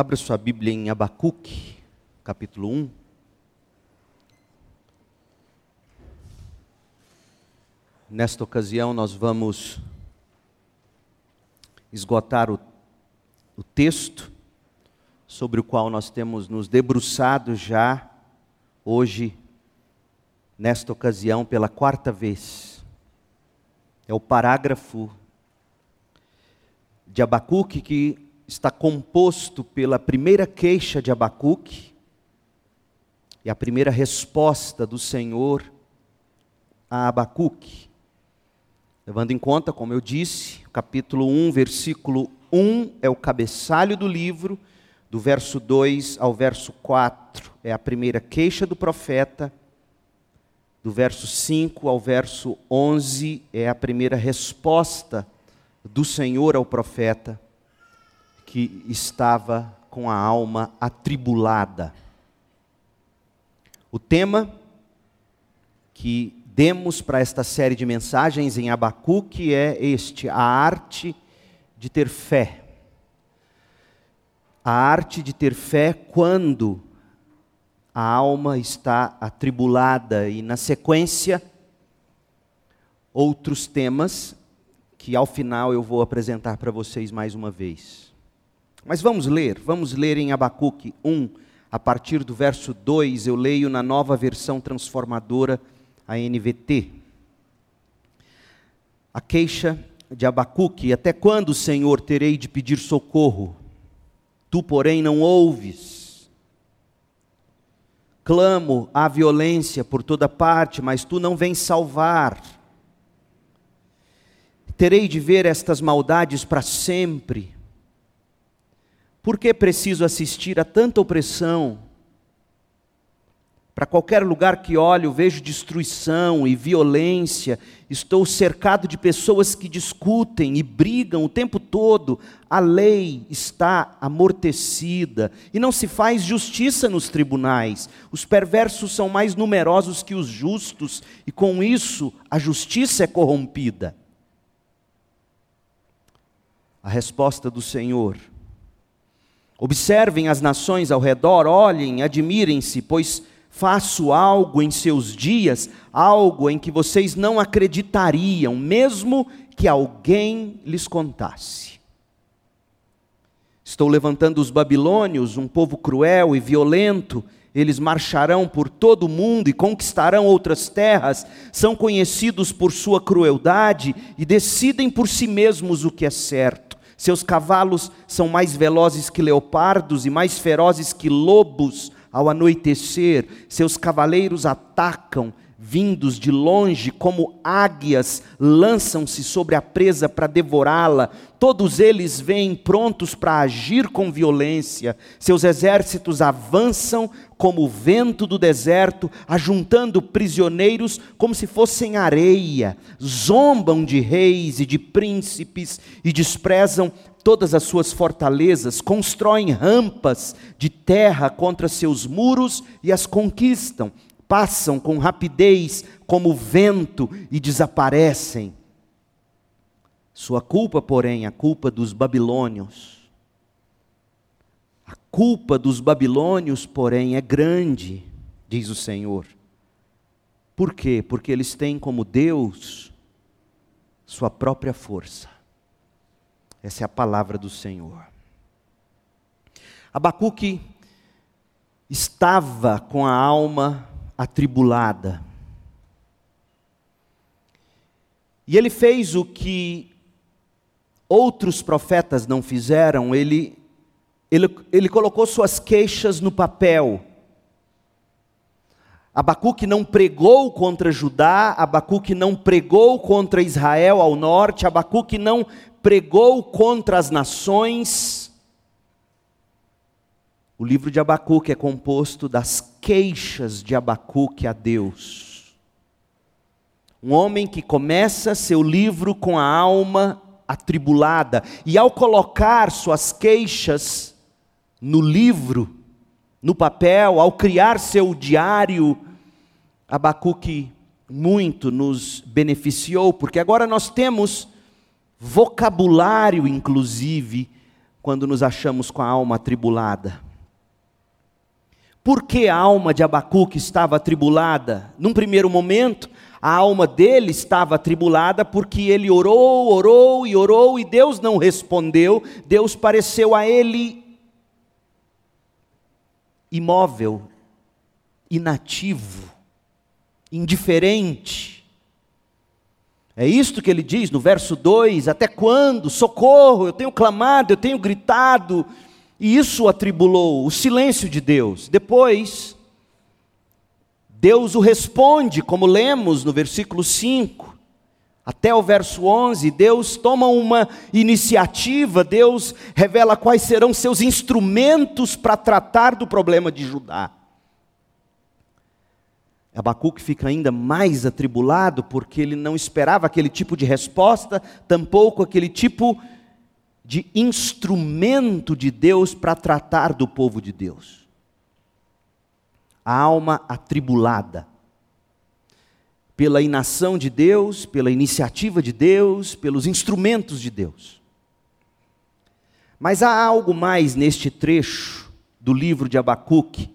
Abra sua Bíblia em Abacuque, capítulo 1. Nesta ocasião, nós vamos esgotar o, o texto sobre o qual nós temos nos debruçado já hoje, nesta ocasião, pela quarta vez. É o parágrafo de Abacuque que está composto pela primeira queixa de Abacuque e a primeira resposta do Senhor a Abacuque. Levando em conta, como eu disse, capítulo 1, versículo 1 é o cabeçalho do livro, do verso 2 ao verso 4 é a primeira queixa do profeta, do verso 5 ao verso 11 é a primeira resposta do Senhor ao profeta, que estava com a alma atribulada. O tema que demos para esta série de mensagens em Abacuque é este: a arte de ter fé. A arte de ter fé quando a alma está atribulada, e na sequência, outros temas que ao final eu vou apresentar para vocês mais uma vez. Mas vamos ler, vamos ler em Abacuque 1, a partir do verso 2, eu leio na nova versão transformadora a NVT. A queixa de Abacuque: Até quando, Senhor, terei de pedir socorro? Tu, porém, não ouves. Clamo à violência por toda parte, mas tu não vens salvar. Terei de ver estas maldades para sempre. Por que preciso assistir a tanta opressão? Para qualquer lugar que olho, vejo destruição e violência. Estou cercado de pessoas que discutem e brigam o tempo todo. A lei está amortecida e não se faz justiça nos tribunais. Os perversos são mais numerosos que os justos e com isso a justiça é corrompida. A resposta do Senhor. Observem as nações ao redor, olhem, admirem-se, pois faço algo em seus dias, algo em que vocês não acreditariam, mesmo que alguém lhes contasse. Estou levantando os babilônios, um povo cruel e violento, eles marcharão por todo o mundo e conquistarão outras terras, são conhecidos por sua crueldade e decidem por si mesmos o que é certo. Seus cavalos são mais velozes que leopardos e mais ferozes que lobos ao anoitecer, seus cavaleiros atacam, vindos de longe, como águias, lançam-se sobre a presa para devorá-la. Todos eles vêm prontos para agir com violência. Seus exércitos avançam como o vento do deserto, ajuntando prisioneiros como se fossem areia. Zombam de reis e de príncipes e desprezam todas as suas fortalezas, constroem rampas de terra contra seus muros e as conquistam, passam com rapidez como vento e desaparecem. Sua culpa, porém, a culpa dos babilônios. A culpa dos babilônios, porém, é grande, diz o Senhor. Por quê? Porque eles têm como Deus sua própria força. Essa é a palavra do Senhor. Abacuque estava com a alma atribulada. E ele fez o que outros profetas não fizeram, ele, ele, ele colocou suas queixas no papel. Abacuque não pregou contra Judá, Abacuque não pregou contra Israel ao norte, Abacuque não pregou contra as nações. O livro de Abacuque é composto das queixas de Abacuque a Deus. Um homem que começa seu livro com a alma atribulada, e ao colocar suas queixas no livro, no papel, ao criar seu diário, Abacuque muito nos beneficiou, porque agora nós temos vocabulário, inclusive, quando nos achamos com a alma atribulada. Por que a alma de Abacuque estava atribulada? Num primeiro momento, a alma dele estava atribulada porque ele orou, orou e orou e Deus não respondeu. Deus pareceu a ele imóvel, inativo, indiferente. É isto que ele diz no verso 2: Até quando? Socorro, eu tenho clamado, eu tenho gritado. E isso atribulou o silêncio de Deus. Depois, Deus o responde, como lemos no versículo 5. Até o verso 11, Deus toma uma iniciativa, Deus revela quais serão seus instrumentos para tratar do problema de Judá. Abacuque fica ainda mais atribulado porque ele não esperava aquele tipo de resposta, tampouco aquele tipo de instrumento de Deus para tratar do povo de Deus. A alma atribulada pela inação de Deus, pela iniciativa de Deus, pelos instrumentos de Deus. Mas há algo mais neste trecho do livro de Abacuque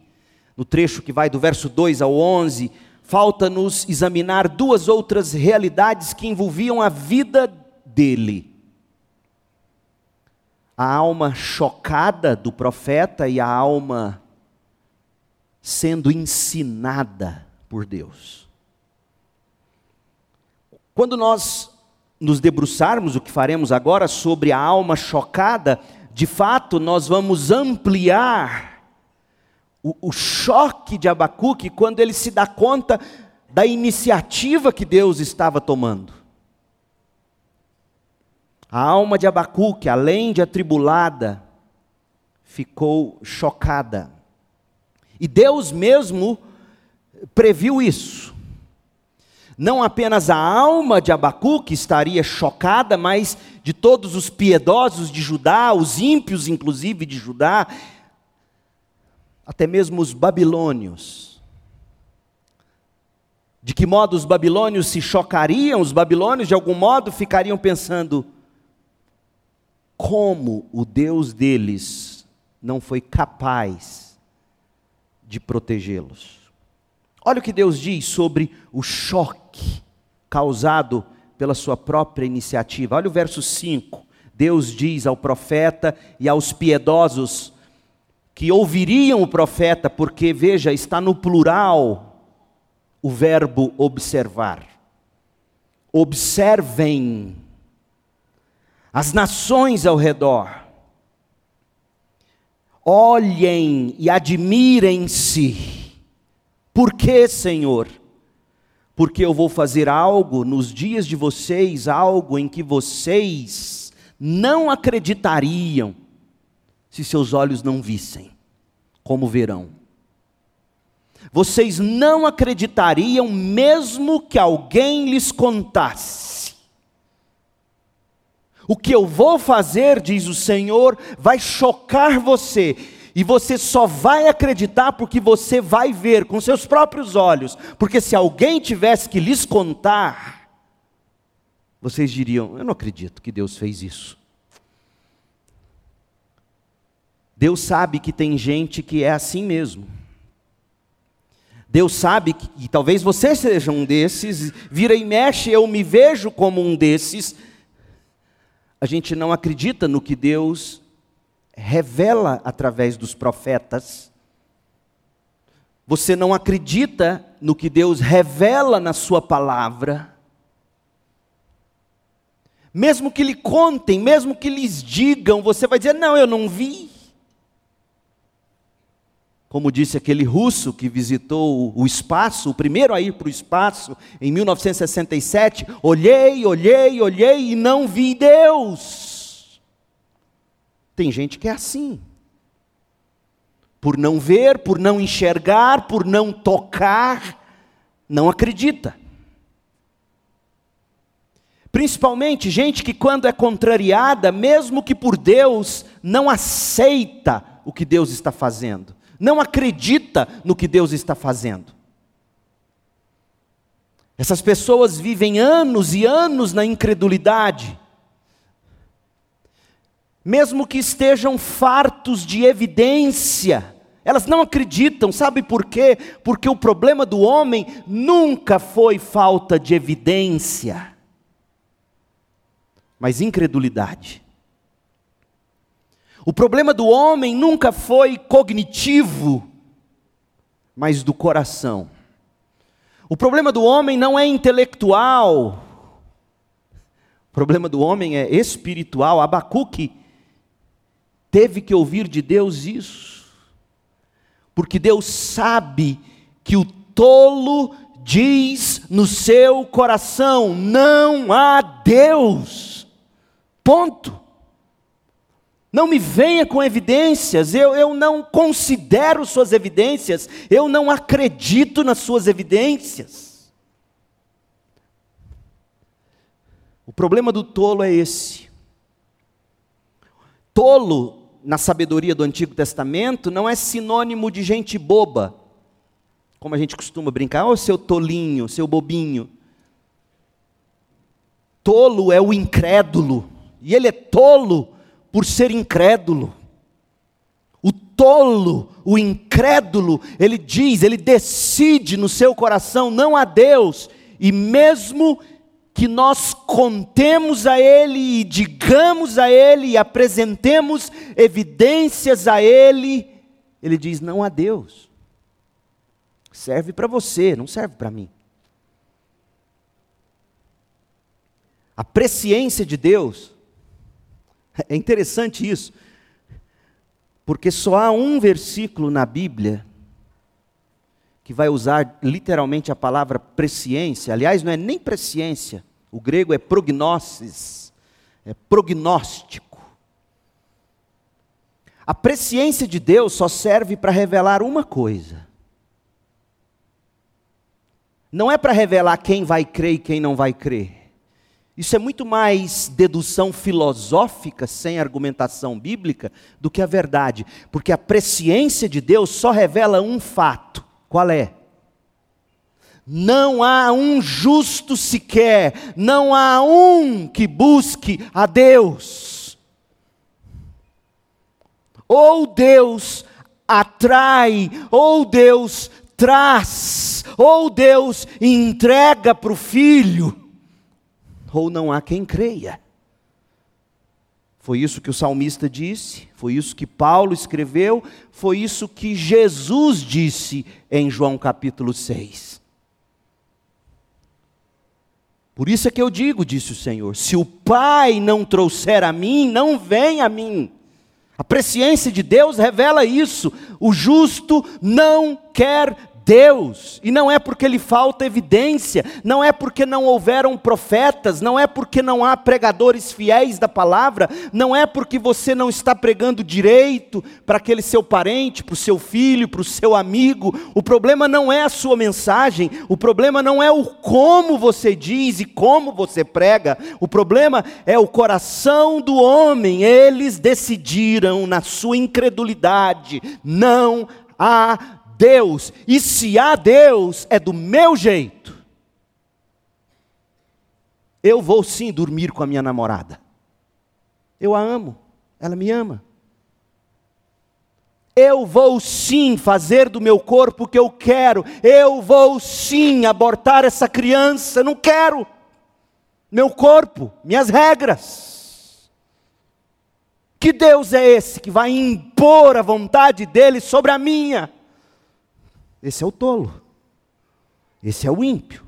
no trecho que vai do verso 2 ao 11, falta-nos examinar duas outras realidades que envolviam a vida dele. A alma chocada do profeta e a alma sendo ensinada por Deus. Quando nós nos debruçarmos, o que faremos agora, sobre a alma chocada, de fato nós vamos ampliar o, o choque de Abacuque quando ele se dá conta da iniciativa que Deus estava tomando. A alma de Abacuque, além de atribulada, ficou chocada. E Deus mesmo previu isso. Não apenas a alma de Abacuque estaria chocada, mas de todos os piedosos de Judá, os ímpios inclusive de Judá, até mesmo os babilônios. De que modo os babilônios se chocariam? Os babilônios, de algum modo, ficariam pensando: como o Deus deles não foi capaz de protegê-los. Olha o que Deus diz sobre o choque causado pela sua própria iniciativa. Olha o verso 5. Deus diz ao profeta e aos piedosos: que ouviriam o profeta, porque veja, está no plural o verbo observar. Observem as nações ao redor. Olhem e admirem-se. Por que, Senhor? Porque eu vou fazer algo nos dias de vocês, algo em que vocês não acreditariam se seus olhos não vissem, como verão. Vocês não acreditariam mesmo que alguém lhes contasse. O que eu vou fazer, diz o Senhor, vai chocar você, e você só vai acreditar porque você vai ver com seus próprios olhos, porque se alguém tivesse que lhes contar, vocês diriam: Eu não acredito que Deus fez isso. Deus sabe que tem gente que é assim mesmo. Deus sabe que, e talvez você seja um desses, vira e mexe, eu me vejo como um desses. A gente não acredita no que Deus revela através dos profetas. Você não acredita no que Deus revela na Sua palavra. Mesmo que lhe contem, mesmo que lhes digam, você vai dizer: Não, eu não vi. Como disse aquele russo que visitou o espaço, o primeiro a ir para o espaço, em 1967, olhei, olhei, olhei e não vi Deus. Tem gente que é assim. Por não ver, por não enxergar, por não tocar, não acredita. Principalmente gente que, quando é contrariada, mesmo que por Deus, não aceita o que Deus está fazendo não acredita no que Deus está fazendo. Essas pessoas vivem anos e anos na incredulidade. mesmo que estejam fartos de evidência, elas não acreditam, sabe por quê? Porque o problema do homem nunca foi falta de evidência, mas incredulidade. O problema do homem nunca foi cognitivo, mas do coração. O problema do homem não é intelectual, o problema do homem é espiritual. Abacuque teve que ouvir de Deus isso, porque Deus sabe que o tolo diz no seu coração: não há Deus. Ponto. Não me venha com evidências, eu, eu não considero suas evidências, eu não acredito nas suas evidências. O problema do tolo é esse. Tolo, na sabedoria do Antigo Testamento, não é sinônimo de gente boba, como a gente costuma brincar, ô oh, seu tolinho, seu bobinho. Tolo é o incrédulo, e ele é tolo por ser incrédulo. O tolo, o incrédulo, ele diz, ele decide no seu coração não a Deus, e mesmo que nós contemos a Ele e digamos a Ele e apresentemos evidências a Ele, Ele diz não a Deus. Serve para você, não serve para mim. A presciência de Deus é interessante isso, porque só há um versículo na Bíblia que vai usar literalmente a palavra presciência. Aliás, não é nem presciência, o grego é prognosis, é prognóstico. A presciência de Deus só serve para revelar uma coisa. Não é para revelar quem vai crer e quem não vai crer. Isso é muito mais dedução filosófica, sem argumentação bíblica, do que a verdade, porque a presciência de Deus só revela um fato: qual é? Não há um justo sequer, não há um que busque a Deus. Ou Deus atrai, ou Deus traz, ou Deus entrega para o filho ou não há quem creia. Foi isso que o salmista disse, foi isso que Paulo escreveu, foi isso que Jesus disse em João capítulo 6. Por isso é que eu digo, disse o Senhor: se o Pai não trouxer a mim, não vem a mim. A presciência de Deus revela isso. O justo não quer Deus, e não é porque lhe falta evidência, não é porque não houveram profetas, não é porque não há pregadores fiéis da palavra, não é porque você não está pregando direito para aquele seu parente, para o seu filho, para o seu amigo. O problema não é a sua mensagem, o problema não é o como você diz e como você prega, o problema é o coração do homem. Eles decidiram, na sua incredulidade, não há Deus, e se há Deus, é do meu jeito. Eu vou sim dormir com a minha namorada. Eu a amo, ela me ama. Eu vou sim fazer do meu corpo o que eu quero. Eu vou sim abortar essa criança. Não quero. Meu corpo, minhas regras. Que Deus é esse que vai impor a vontade dele sobre a minha? Esse é o tolo. Esse é o ímpio.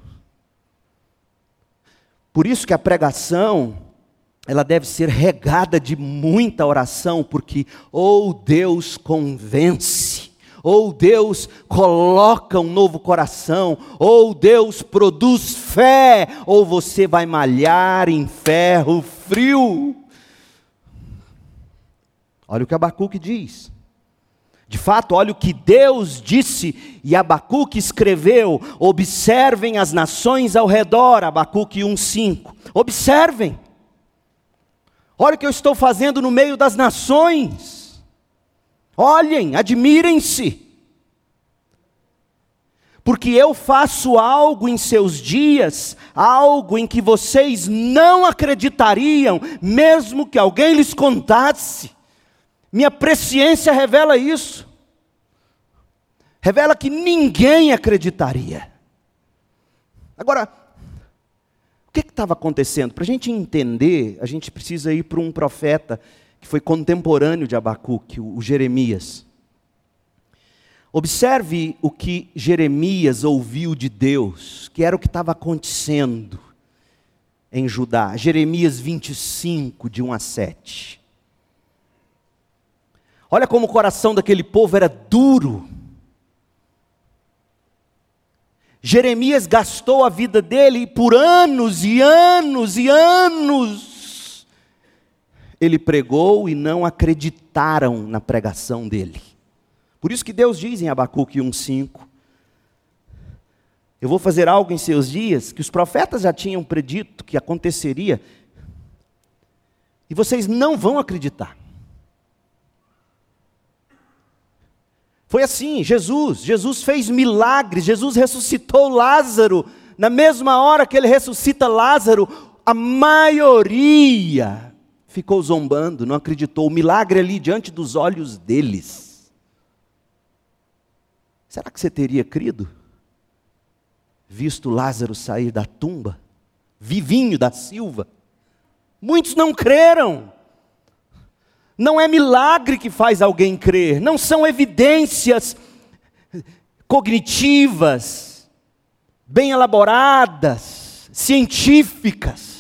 Por isso que a pregação, ela deve ser regada de muita oração, porque ou Deus convence, ou Deus coloca um novo coração, ou Deus produz fé, ou você vai malhar em ferro frio. Olha o que Abacuque diz. De fato, olha o que Deus disse e Abacuque escreveu: observem as nações ao redor, Abacuque 1,5. Observem. Olha o que eu estou fazendo no meio das nações. Olhem, admirem-se. porque eu faço algo em seus dias, algo em que vocês não acreditariam, mesmo que alguém lhes contasse. Minha presciência revela isso. Revela que ninguém acreditaria. Agora, o que estava acontecendo? Para a gente entender, a gente precisa ir para um profeta que foi contemporâneo de Abacuque, o Jeremias. Observe o que Jeremias ouviu de Deus, que era o que estava acontecendo em Judá. Jeremias 25, de 1 a 7. Olha como o coração daquele povo era duro. Jeremias gastou a vida dele por anos e anos e anos. Ele pregou e não acreditaram na pregação dele. Por isso que Deus diz em Abacuque 1,5: Eu vou fazer algo em seus dias que os profetas já tinham predito que aconteceria, e vocês não vão acreditar. Foi assim, Jesus, Jesus fez milagres, Jesus ressuscitou Lázaro. Na mesma hora que ele ressuscita Lázaro, a maioria ficou zombando, não acreditou. O milagre ali diante dos olhos deles. Será que você teria crido? Visto Lázaro sair da tumba, vivinho da Silva? Muitos não creram. Não é milagre que faz alguém crer, não são evidências cognitivas, bem elaboradas, científicas.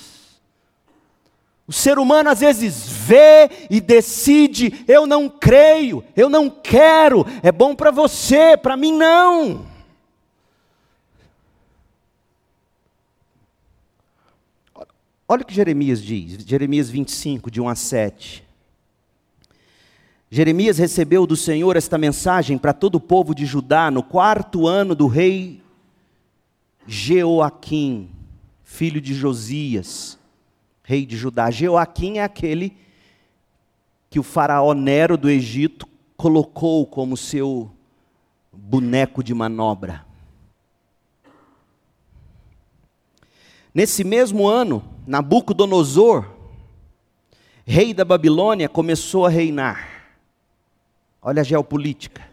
O ser humano às vezes vê e decide: eu não creio, eu não quero, é bom para você, para mim não. Olha o que Jeremias diz, Jeremias 25, de 1 a 7. Jeremias recebeu do Senhor esta mensagem para todo o povo de Judá no quarto ano do rei Jeoaquim, filho de Josias rei de Judá. Jeoaquim é aquele que o faraó Nero do Egito colocou como seu boneco de manobra. Nesse mesmo ano, Nabucodonosor, rei da Babilônia, começou a reinar. Olha a geopolítica.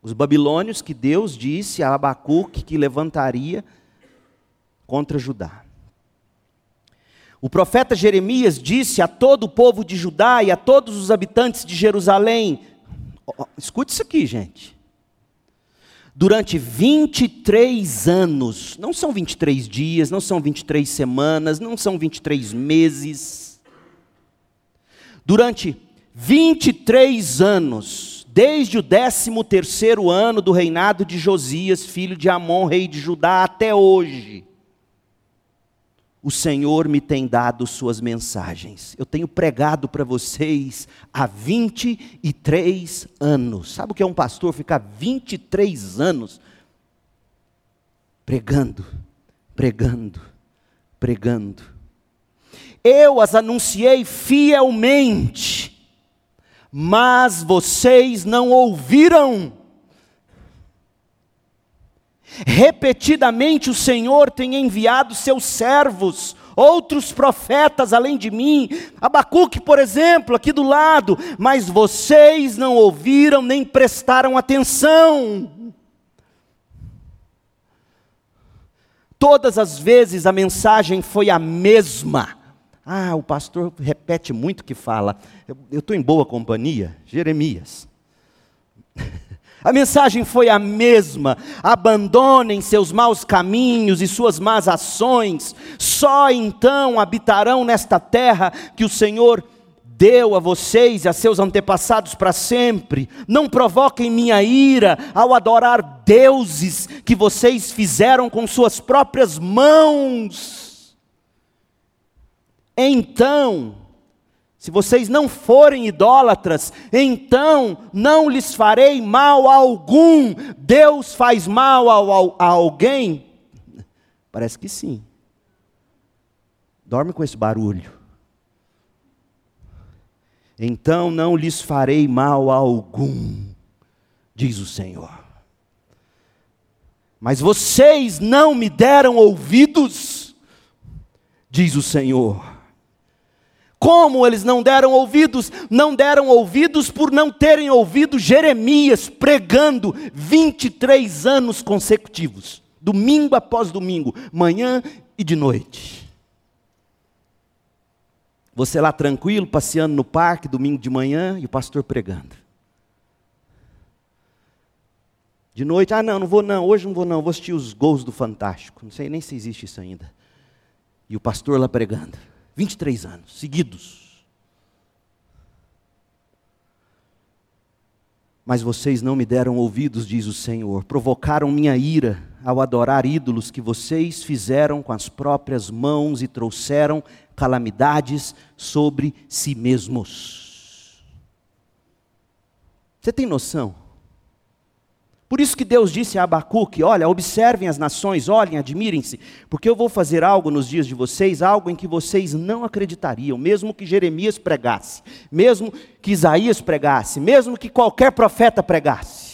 Os babilônios que Deus disse a Abacuque que levantaria contra Judá. O profeta Jeremias disse a todo o povo de Judá e a todos os habitantes de Jerusalém: escute isso aqui, gente. Durante 23 anos, não são 23 dias, não são 23 semanas, não são 23 meses. Durante 23 anos, desde o 13 terceiro ano do reinado de Josias, filho de Amon, rei de Judá, até hoje, o Senhor me tem dado suas mensagens. Eu tenho pregado para vocês há 23 anos. Sabe o que é um pastor ficar 23 anos pregando, pregando, pregando? Eu as anunciei fielmente, mas vocês não ouviram. Repetidamente o Senhor tem enviado seus servos, outros profetas além de mim, Abacuque, por exemplo, aqui do lado, mas vocês não ouviram nem prestaram atenção. Todas as vezes a mensagem foi a mesma. Ah, o pastor repete muito o que fala. Eu estou em boa companhia. Jeremias. A mensagem foi a mesma: abandonem seus maus caminhos e suas más ações, só então habitarão nesta terra que o Senhor deu a vocês e a seus antepassados para sempre. Não provoquem minha ira ao adorar deuses que vocês fizeram com suas próprias mãos. Então, se vocês não forem idólatras, então não lhes farei mal algum. Deus faz mal a, alguém? Parece que sim. Dorme com esse barulho. Então não lhes farei mal algum, diz o Senhor. Mas vocês não me deram ouvidos, diz o Senhor. Como eles não deram ouvidos? Não deram ouvidos por não terem ouvido Jeremias pregando 23 anos consecutivos, domingo após domingo, manhã e de noite. Você lá tranquilo, passeando no parque, domingo de manhã, e o pastor pregando. De noite, ah, não, não vou não, hoje não vou não, vou assistir os gols do Fantástico. Não sei nem se existe isso ainda. E o pastor lá pregando. 23 anos seguidos. Mas vocês não me deram ouvidos, diz o Senhor, provocaram minha ira ao adorar ídolos que vocês fizeram com as próprias mãos e trouxeram calamidades sobre si mesmos. Você tem noção? Por isso que Deus disse a Abacuque: Olha, observem as nações, olhem, admirem-se, porque eu vou fazer algo nos dias de vocês, algo em que vocês não acreditariam, mesmo que Jeremias pregasse, mesmo que Isaías pregasse, mesmo que qualquer profeta pregasse.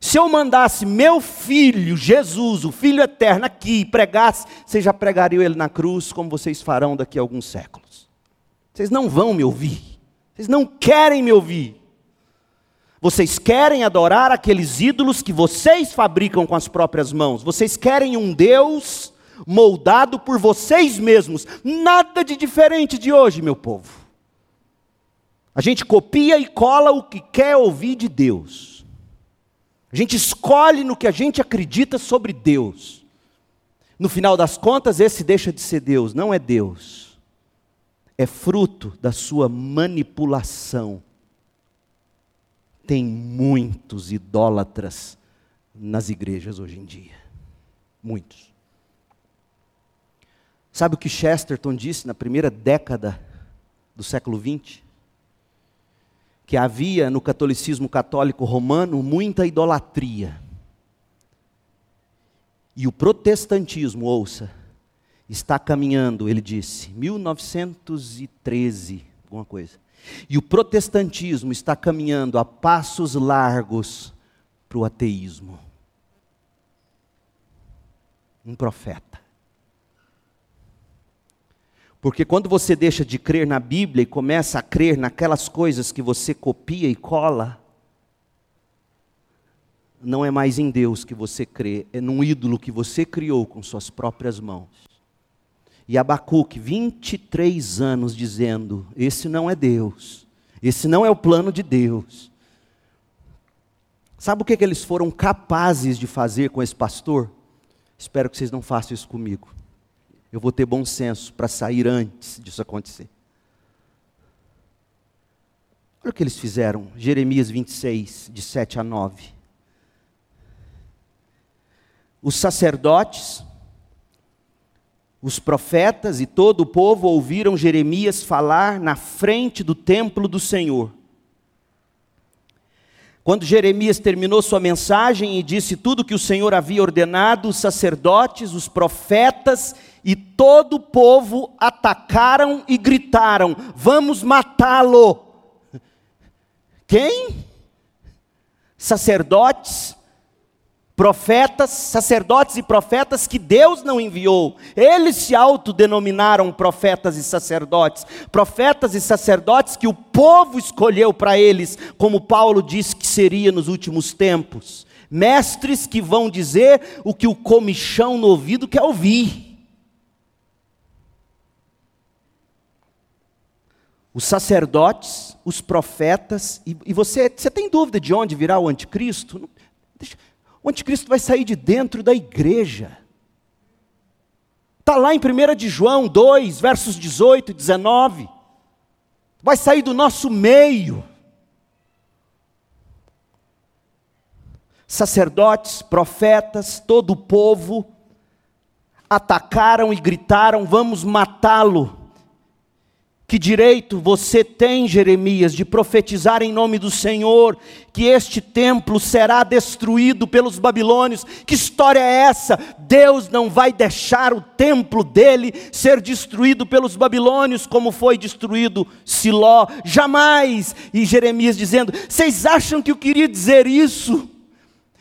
Se eu mandasse meu filho, Jesus, o Filho eterno, aqui e pregasse, vocês já pregariam ele na cruz, como vocês farão daqui a alguns séculos. Vocês não vão me ouvir, vocês não querem me ouvir. Vocês querem adorar aqueles ídolos que vocês fabricam com as próprias mãos. Vocês querem um Deus moldado por vocês mesmos. Nada de diferente de hoje, meu povo. A gente copia e cola o que quer ouvir de Deus. A gente escolhe no que a gente acredita sobre Deus. No final das contas, esse deixa de ser Deus, não é Deus. É fruto da sua manipulação tem muitos idólatras nas igrejas hoje em dia. Muitos. Sabe o que Chesterton disse na primeira década do século XX? Que havia no catolicismo católico romano muita idolatria. E o protestantismo, ouça, está caminhando, ele disse, 1913, alguma coisa e o protestantismo está caminhando a passos largos para o ateísmo. Um profeta. Porque quando você deixa de crer na Bíblia e começa a crer naquelas coisas que você copia e cola, não é mais em Deus que você crê, é num ídolo que você criou com suas próprias mãos. E Abacuque, 23 anos dizendo: esse não é Deus, esse não é o plano de Deus. Sabe o que, que eles foram capazes de fazer com esse pastor? Espero que vocês não façam isso comigo. Eu vou ter bom senso para sair antes disso acontecer. Olha o que eles fizeram, Jeremias 26, de 7 a 9. Os sacerdotes os profetas e todo o povo ouviram Jeremias falar na frente do templo do Senhor. Quando Jeremias terminou sua mensagem e disse tudo que o Senhor havia ordenado, os sacerdotes, os profetas e todo o povo atacaram e gritaram: Vamos matá-lo. Quem? Sacerdotes, profetas, sacerdotes e profetas que Deus não enviou. Eles se autodenominaram profetas e sacerdotes. Profetas e sacerdotes que o povo escolheu para eles, como Paulo disse que seria nos últimos tempos. Mestres que vão dizer o que o comichão no ouvido quer ouvir. Os sacerdotes, os profetas, e, e você, você tem dúvida de onde virá o anticristo? Deixa, o anticristo vai sair de dentro da igreja. Está lá em 1 de João 2, versos 18 e 19. Vai sair do nosso meio. Sacerdotes, profetas, todo o povo atacaram e gritaram: Vamos matá-lo. Que direito você tem, Jeremias, de profetizar em nome do Senhor que este templo será destruído pelos babilônios? Que história é essa? Deus não vai deixar o templo dele ser destruído pelos babilônios, como foi destruído Siló, jamais. E Jeremias dizendo: Vocês acham que eu queria dizer isso?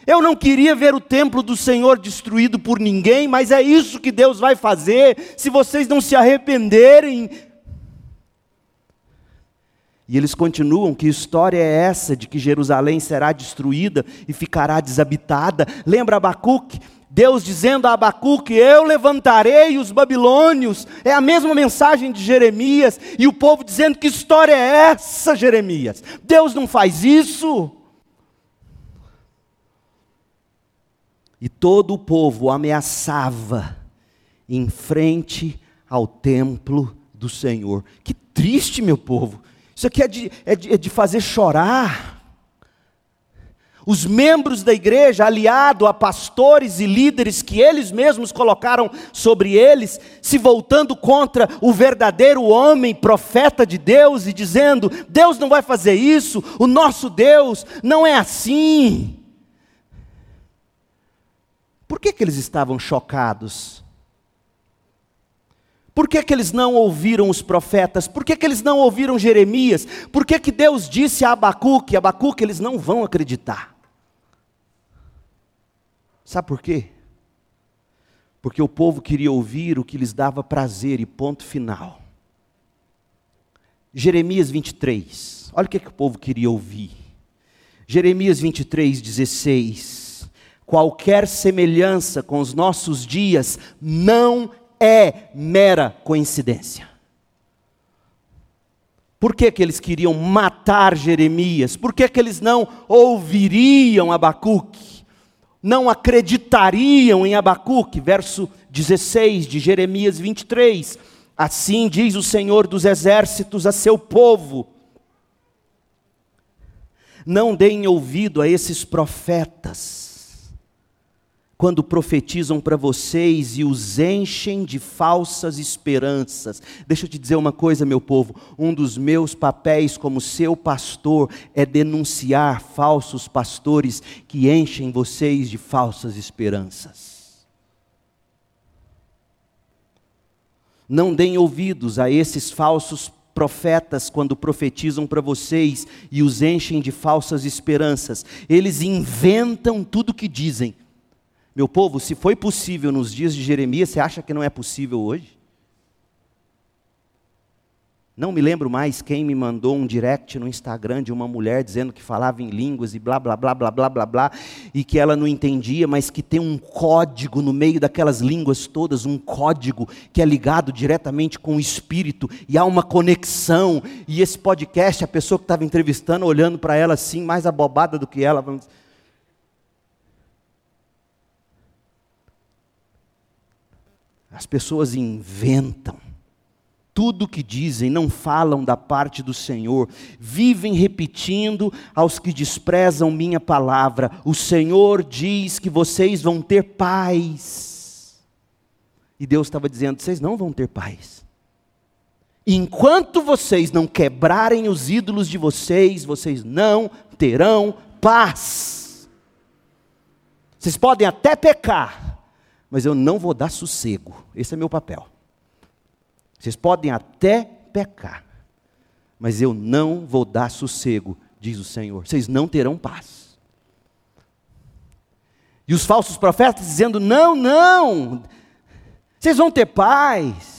Eu não queria ver o templo do Senhor destruído por ninguém, mas é isso que Deus vai fazer se vocês não se arrependerem. E eles continuam: que história é essa de que Jerusalém será destruída e ficará desabitada? Lembra Abacuque? Deus dizendo a Abacuque: Eu levantarei os babilônios. É a mesma mensagem de Jeremias. E o povo dizendo: Que história é essa, Jeremias? Deus não faz isso. E todo o povo ameaçava em frente ao templo do Senhor. Que triste, meu povo. Isso aqui é de, é de, é de fazer chorar. Os membros da igreja, aliado a pastores e líderes que eles mesmos colocaram sobre eles, se voltando contra o verdadeiro homem, profeta de Deus, e dizendo: Deus não vai fazer isso, o nosso Deus não é assim. Por que, que eles estavam chocados? Por que, que eles não ouviram os profetas? Por que, que eles não ouviram Jeremias? Por que, que Deus disse a Abacuque, Abacuque, eles não vão acreditar? Sabe por quê? Porque o povo queria ouvir o que lhes dava prazer e ponto final. Jeremias 23, olha o que, que o povo queria ouvir. Jeremias 23, 16. Qualquer semelhança com os nossos dias não é mera coincidência. Por que, que eles queriam matar Jeremias? Por que, que eles não ouviriam Abacuque? Não acreditariam em Abacuque? Verso 16 de Jeremias 23. Assim diz o Senhor dos exércitos a seu povo: Não deem ouvido a esses profetas quando profetizam para vocês e os enchem de falsas esperanças. Deixa eu te dizer uma coisa, meu povo: um dos meus papéis como seu pastor é denunciar falsos pastores que enchem vocês de falsas esperanças. Não deem ouvidos a esses falsos profetas quando profetizam para vocês e os enchem de falsas esperanças. Eles inventam tudo o que dizem meu povo, se foi possível nos dias de Jeremias, você acha que não é possível hoje? Não me lembro mais quem me mandou um direct no Instagram de uma mulher dizendo que falava em línguas e blá blá blá blá blá blá blá e que ela não entendia, mas que tem um código no meio daquelas línguas todas, um código que é ligado diretamente com o espírito e há uma conexão. E esse podcast, a pessoa que estava entrevistando olhando para ela assim, mais abobada do que ela, vamos As pessoas inventam. Tudo que dizem não falam da parte do Senhor, vivem repetindo aos que desprezam minha palavra. O Senhor diz que vocês vão ter paz. E Deus estava dizendo: vocês não vão ter paz. Enquanto vocês não quebrarem os ídolos de vocês, vocês não terão paz. Vocês podem até pecar, mas eu não vou dar sossego. Esse é meu papel. Vocês podem até pecar, mas eu não vou dar sossego, diz o Senhor. Vocês não terão paz. E os falsos profetas dizendo: não, não, vocês vão ter paz.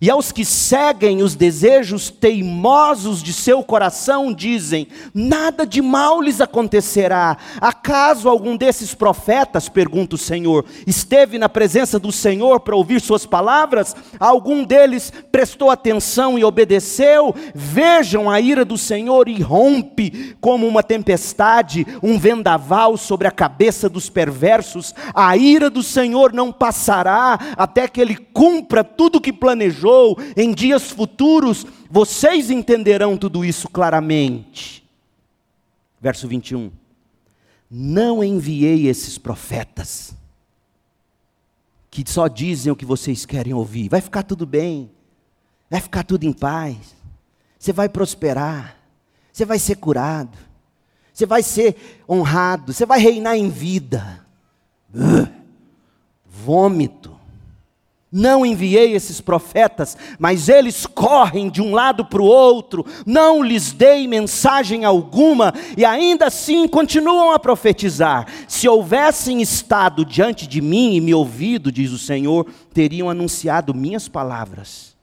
E aos que seguem os desejos teimosos de seu coração, dizem: nada de mal lhes acontecerá. Acaso algum desses profetas, pergunta o Senhor, esteve na presença do Senhor para ouvir suas palavras? Algum deles prestou atenção e obedeceu? Vejam a ira do Senhor e rompe como uma tempestade, um vendaval sobre a cabeça dos perversos. A ira do Senhor não passará até que ele cumpra tudo o que planejou planejou, em dias futuros, vocês entenderão tudo isso claramente. Verso 21. Não enviei esses profetas, que só dizem o que vocês querem ouvir. Vai ficar tudo bem, vai ficar tudo em paz, você vai prosperar, você vai ser curado, você vai ser honrado, você vai reinar em vida. Uh, vômito Não enviei esses profetas, mas eles correm de um lado para o outro, não lhes dei mensagem alguma e ainda assim continuam a profetizar. Se houvessem estado diante de mim e me ouvido, diz o Senhor, teriam anunciado minhas palavras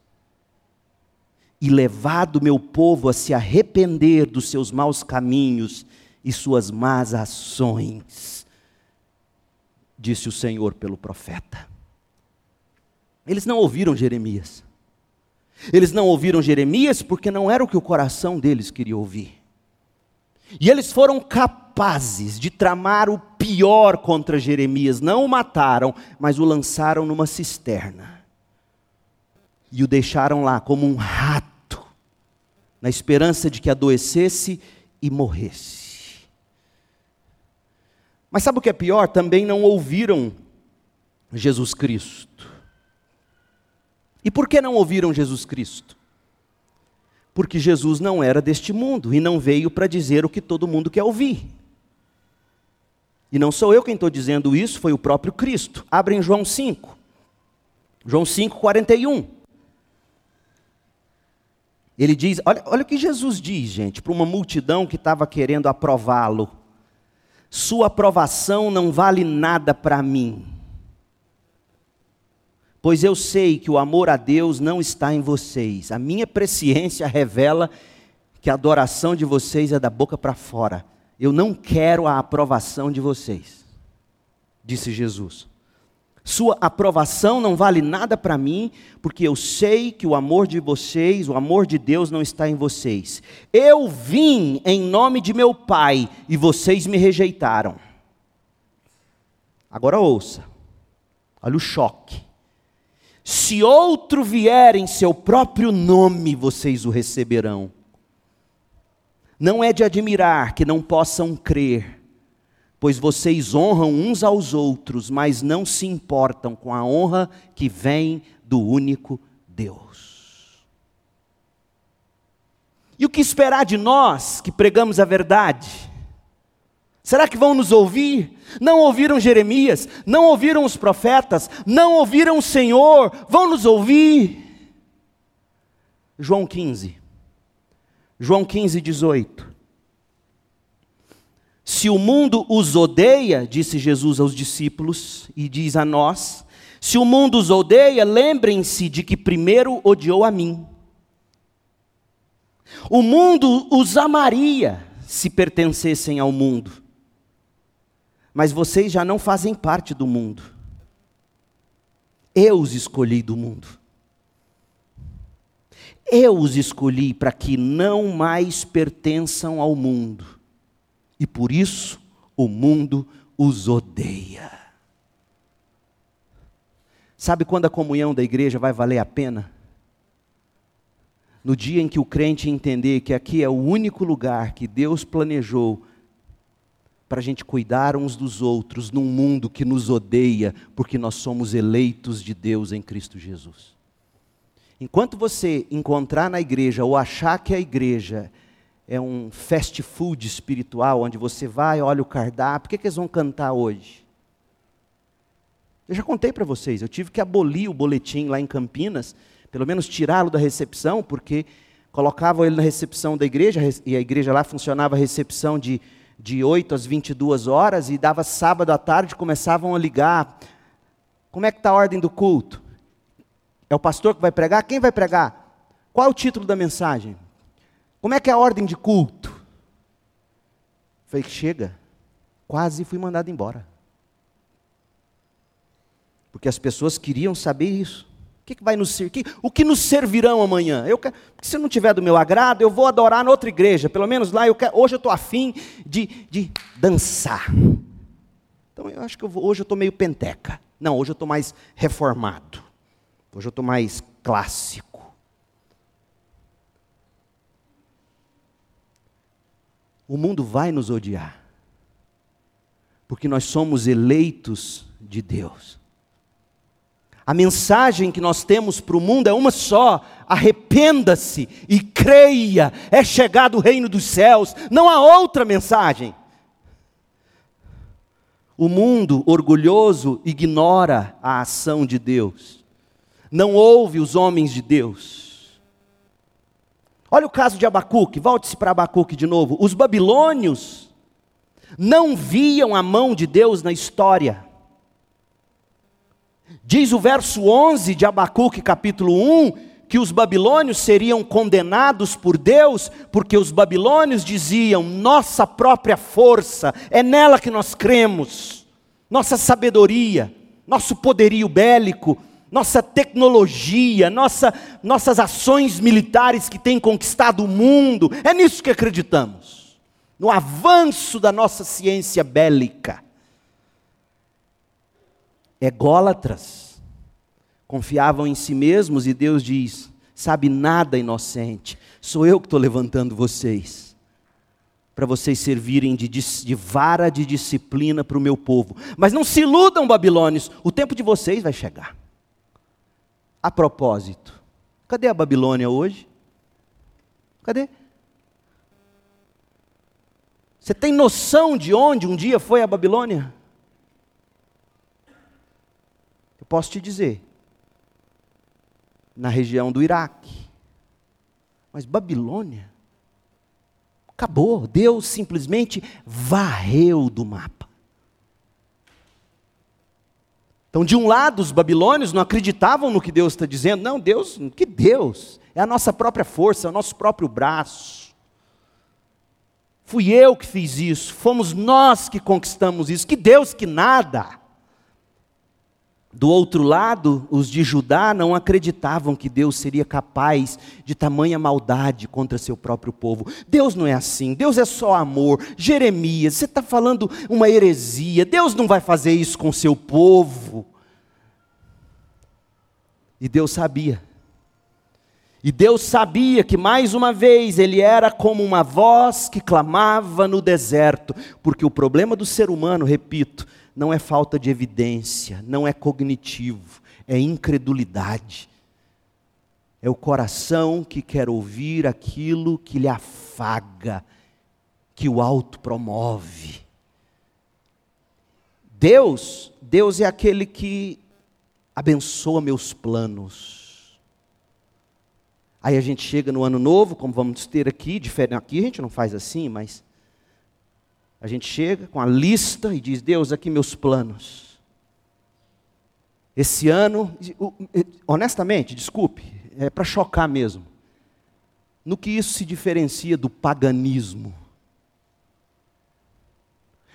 e levado meu povo a se arrepender dos seus maus caminhos e suas más ações, disse o Senhor pelo profeta. Eles não ouviram Jeremias. Eles não ouviram Jeremias porque não era o que o coração deles queria ouvir. E eles foram capazes de tramar o pior contra Jeremias. Não o mataram, mas o lançaram numa cisterna. E o deixaram lá como um rato, na esperança de que adoecesse e morresse. Mas sabe o que é pior? Também não ouviram Jesus Cristo. E por que não ouviram Jesus Cristo? Porque Jesus não era deste mundo e não veio para dizer o que todo mundo quer ouvir. E não sou eu quem estou dizendo isso, foi o próprio Cristo. Abre em João 5. João 5, 41. Ele diz: olha, olha o que Jesus diz, gente, para uma multidão que estava querendo aprová-lo. Sua aprovação não vale nada para mim pois eu sei que o amor a Deus não está em vocês. A minha presciência revela que a adoração de vocês é da boca para fora. Eu não quero a aprovação de vocês, disse Jesus. Sua aprovação não vale nada para mim, porque eu sei que o amor de vocês, o amor de Deus não está em vocês. Eu vim em nome de meu Pai e vocês me rejeitaram. Agora ouça, olha o choque. Se outro vier em seu próprio nome, vocês o receberão. Não é de admirar que não possam crer, pois vocês honram uns aos outros, mas não se importam com a honra que vem do único Deus. E o que esperar de nós que pregamos a verdade? Será que vão nos ouvir? Não ouviram Jeremias, não ouviram os profetas, não ouviram o Senhor, vão nos ouvir. João 15, João 15, 18. Se o mundo os odeia, disse Jesus aos discípulos e diz a nós, se o mundo os odeia, lembrem-se de que primeiro odiou a mim. O mundo os amaria se pertencessem ao mundo mas vocês já não fazem parte do mundo. Eu os escolhi do mundo. Eu os escolhi para que não mais pertençam ao mundo. E por isso o mundo os odeia. Sabe quando a comunhão da igreja vai valer a pena? No dia em que o crente entender que aqui é o único lugar que Deus planejou para a gente cuidar uns dos outros num mundo que nos odeia, porque nós somos eleitos de Deus em Cristo Jesus. Enquanto você encontrar na igreja ou achar que a igreja é um fast food espiritual, onde você vai, olha o cardápio, o que, que eles vão cantar hoje? Eu já contei para vocês, eu tive que abolir o boletim lá em Campinas, pelo menos tirá-lo da recepção, porque colocavam ele na recepção da igreja, e a igreja lá funcionava a recepção de de 8 às 22 horas e dava sábado à tarde, começavam a ligar. Como é que está a ordem do culto? É o pastor que vai pregar? Quem vai pregar? Qual é o título da mensagem? Como é que é a ordem de culto? Falei, chega. Quase fui mandado embora. Porque as pessoas queriam saber isso. O que, que vai nos servir? O que nos servirão amanhã? Eu quero, se não tiver do meu agrado, eu vou adorar na outra igreja. Pelo menos lá, eu quero, hoje eu estou afim de, de dançar. Então eu acho que eu vou, hoje eu estou meio penteca. Não, hoje eu estou mais reformado. Hoje eu estou mais clássico. O mundo vai nos odiar. Porque nós somos eleitos de Deus. A mensagem que nós temos para o mundo é uma só: arrependa-se e creia, é chegado o reino dos céus. Não há outra mensagem. O mundo orgulhoso ignora a ação de Deus. não ouve os homens de Deus. Olha o caso de Abacuque, volte-se para Abacuque de novo. Os babilônios não viam a mão de Deus na história. Diz o verso 11 de Abacuque, capítulo 1, que os babilônios seriam condenados por Deus, porque os babilônios diziam: nossa própria força, é nela que nós cremos, nossa sabedoria, nosso poderio bélico, nossa tecnologia, nossa, nossas ações militares que têm conquistado o mundo, é nisso que acreditamos, no avanço da nossa ciência bélica. Ególatras confiavam em si mesmos e Deus diz: sabe nada inocente, sou eu que estou levantando vocês, para vocês servirem de, de vara de disciplina para o meu povo. Mas não se iludam, babilônios, o tempo de vocês vai chegar. A propósito, cadê a Babilônia hoje? Cadê? Você tem noção de onde um dia foi a Babilônia? Eu posso te dizer, na região do Iraque. Mas Babilônia acabou, Deus simplesmente varreu do mapa. Então, de um lado, os babilônios não acreditavam no que Deus está dizendo. Não, Deus, que Deus? É a nossa própria força, é o nosso próprio braço. Fui eu que fiz isso, fomos nós que conquistamos isso. Que Deus que nada. Do outro lado, os de Judá não acreditavam que Deus seria capaz de tamanha maldade contra seu próprio povo. Deus não é assim, Deus é só amor. Jeremias, você está falando uma heresia, Deus não vai fazer isso com seu povo. E Deus sabia. E Deus sabia que mais uma vez ele era como uma voz que clamava no deserto, porque o problema do ser humano, repito, não é falta de evidência, não é cognitivo, é incredulidade. É o coração que quer ouvir aquilo que lhe afaga, que o alto promove. Deus, Deus é aquele que abençoa meus planos. Aí a gente chega no ano novo, como vamos ter aqui, diferente aqui a gente não faz assim, mas a gente chega com a lista e diz: Deus, aqui meus planos. Esse ano, honestamente, desculpe, é para chocar mesmo. No que isso se diferencia do paganismo?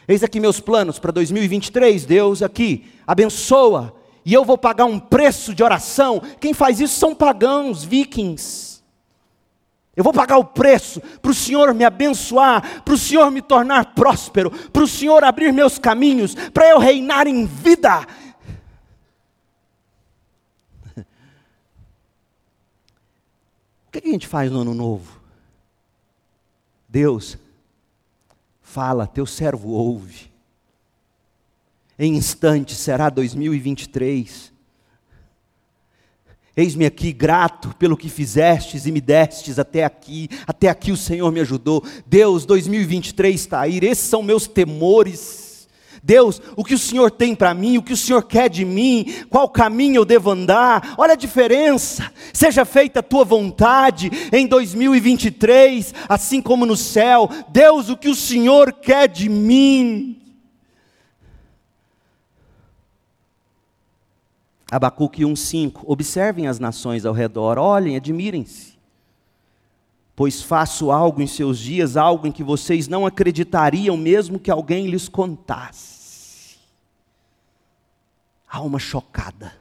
Eis aqui meus planos para 2023, Deus aqui, abençoa, e eu vou pagar um preço de oração. Quem faz isso são pagãos, vikings. Eu vou pagar o preço para o Senhor me abençoar, para o Senhor me tornar próspero, para o Senhor abrir meus caminhos, para eu reinar em vida. O que a gente faz no ano novo? Deus, fala, teu servo ouve. Em instantes será 2023. Eis-me aqui grato pelo que fizestes e me destes até aqui. Até aqui o Senhor me ajudou. Deus, 2023 está aí. Esses são meus temores. Deus, o que o Senhor tem para mim, o que o Senhor quer de mim, qual caminho eu devo andar, olha a diferença. Seja feita a tua vontade em 2023, assim como no céu. Deus, o que o Senhor quer de mim. Abacuque 1,5: Observem as nações ao redor, olhem, admirem-se, pois faço algo em seus dias, algo em que vocês não acreditariam, mesmo que alguém lhes contasse. Alma chocada.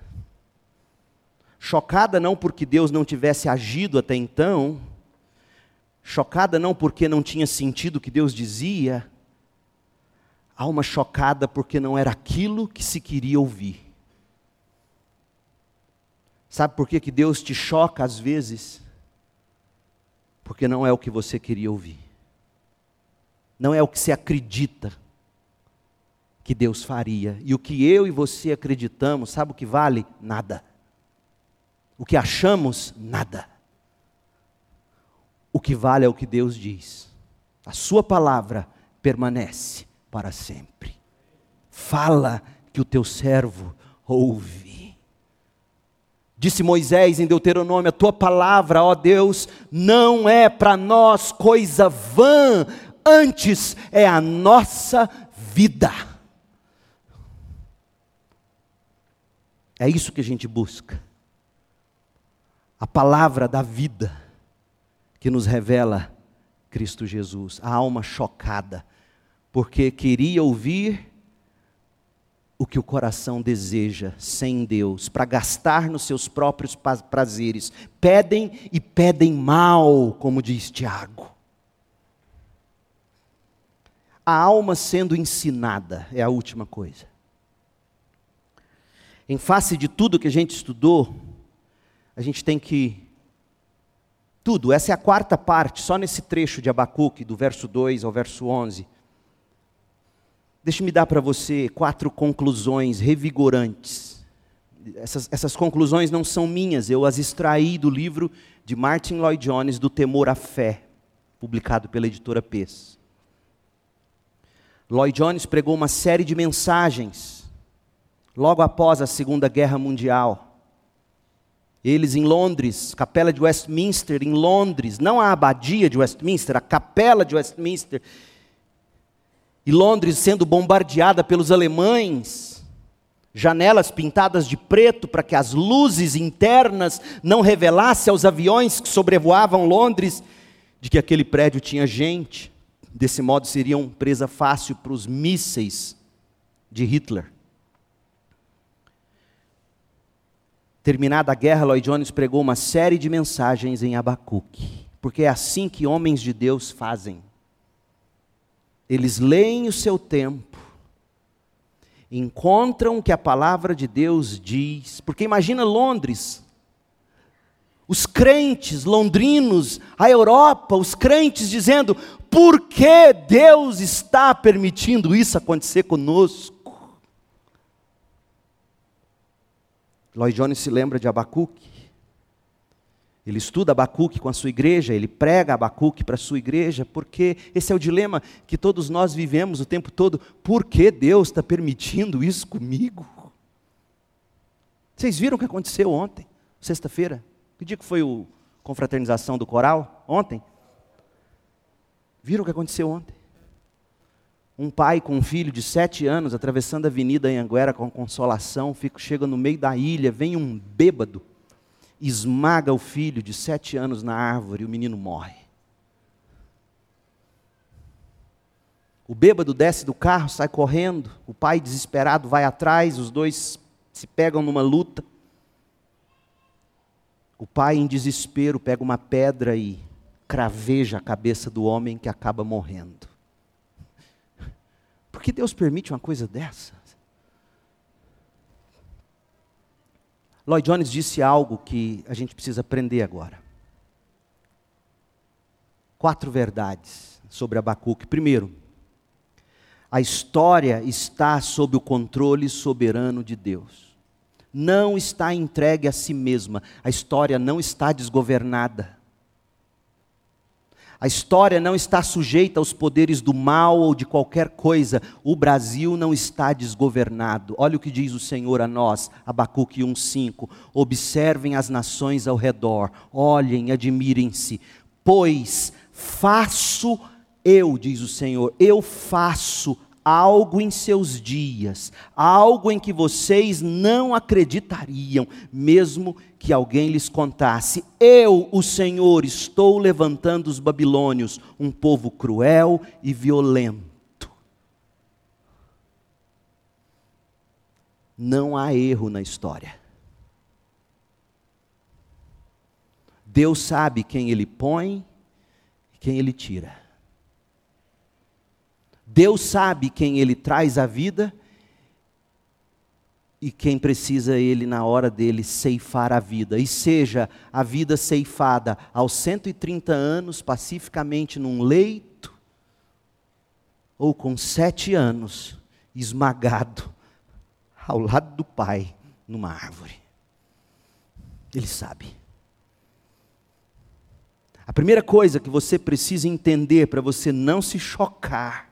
Chocada não porque Deus não tivesse agido até então, chocada não porque não tinha sentido o que Deus dizia, alma chocada porque não era aquilo que se queria ouvir. Sabe por que, que Deus te choca às vezes? Porque não é o que você queria ouvir. Não é o que você acredita que Deus faria. E o que eu e você acreditamos, sabe o que vale? Nada. O que achamos, nada. O que vale é o que Deus diz. A Sua palavra permanece para sempre. Fala que o teu servo ouve. Disse Moisés em Deuteronômio: A tua palavra, ó Deus, não é para nós coisa vã, antes é a nossa vida. É isso que a gente busca. A palavra da vida que nos revela Cristo Jesus. A alma chocada, porque queria ouvir o que o coração deseja sem Deus, para gastar nos seus próprios prazeres. Pedem e pedem mal, como diz Tiago. A alma sendo ensinada é a última coisa. Em face de tudo que a gente estudou, a gente tem que. Tudo, essa é a quarta parte, só nesse trecho de Abacuque, do verso 2 ao verso 11 Deixe-me dar para você quatro conclusões revigorantes. Essas, essas conclusões não são minhas, eu as extraí do livro de Martin Lloyd Jones, Do Temor à Fé, publicado pela editora Pes. Lloyd Jones pregou uma série de mensagens logo após a Segunda Guerra Mundial. Eles em Londres, Capela de Westminster, em Londres, não a abadia de Westminster, a Capela de Westminster, e Londres sendo bombardeada pelos alemães, janelas pintadas de preto para que as luzes internas não revelassem aos aviões que sobrevoavam Londres de que aquele prédio tinha gente. Desse modo seriam presa fácil para os mísseis de Hitler. Terminada a guerra, Lloyd Jones pregou uma série de mensagens em Abacuque, porque é assim que homens de Deus fazem. Eles leem o seu tempo, encontram o que a palavra de Deus diz, porque imagina Londres, os crentes londrinos, a Europa, os crentes dizendo: por que Deus está permitindo isso acontecer conosco? Lloyd Jones se lembra de Abacuque. Ele estuda Abacuque com a sua igreja, ele prega Abacuque para a sua igreja, porque esse é o dilema que todos nós vivemos o tempo todo. Por que Deus está permitindo isso comigo? Vocês viram o que aconteceu ontem, sexta-feira? Que dia que foi a confraternização do coral? Ontem? Viram o que aconteceu ontem? Um pai com um filho de sete anos atravessando a avenida Anhanguera com consolação, fica, chega no meio da ilha, vem um bêbado esmaga o filho de sete anos na árvore e o menino morre. O bêbado desce do carro, sai correndo, o pai desesperado vai atrás, os dois se pegam numa luta. O pai, em desespero, pega uma pedra e craveja a cabeça do homem que acaba morrendo. Por que Deus permite uma coisa dessa? Lloyd Jones disse algo que a gente precisa aprender agora. Quatro verdades sobre Abacuque. Primeiro, a história está sob o controle soberano de Deus. Não está entregue a si mesma. A história não está desgovernada. A história não está sujeita aos poderes do mal ou de qualquer coisa. O Brasil não está desgovernado. Olha o que diz o Senhor a nós, Abacuque 1:5. Observem as nações ao redor, olhem, admirem-se, pois faço eu, diz o Senhor, eu faço algo em seus dias, algo em que vocês não acreditariam, mesmo que alguém lhes contasse: Eu, o Senhor, estou levantando os babilônios, um povo cruel e violento. Não há erro na história. Deus sabe quem Ele põe e quem Ele tira. Deus sabe quem Ele traz à vida e quem precisa Ele, na hora dele, ceifar a vida. E seja a vida ceifada aos 130 anos, pacificamente num leito, ou com sete anos, esmagado ao lado do Pai, numa árvore. Ele sabe. A primeira coisa que você precisa entender para você não se chocar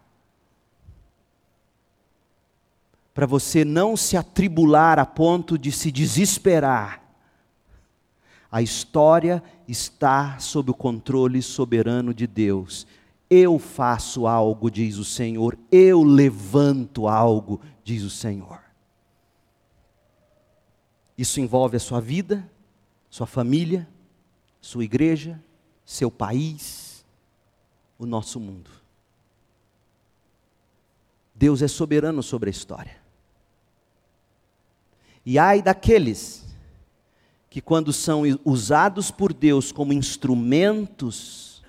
para você não se atribular a ponto de se desesperar, A história está sob o controle soberano de Deus. Eu faço algo, diz o Senhor, eu levanto algo, diz o Senhor. Isso envolve a sua vida, sua família, sua igreja, seu país, o nosso mundo. Deus é soberano sobre a história. E ai daqueles que, quando são usados por Deus como instrumentos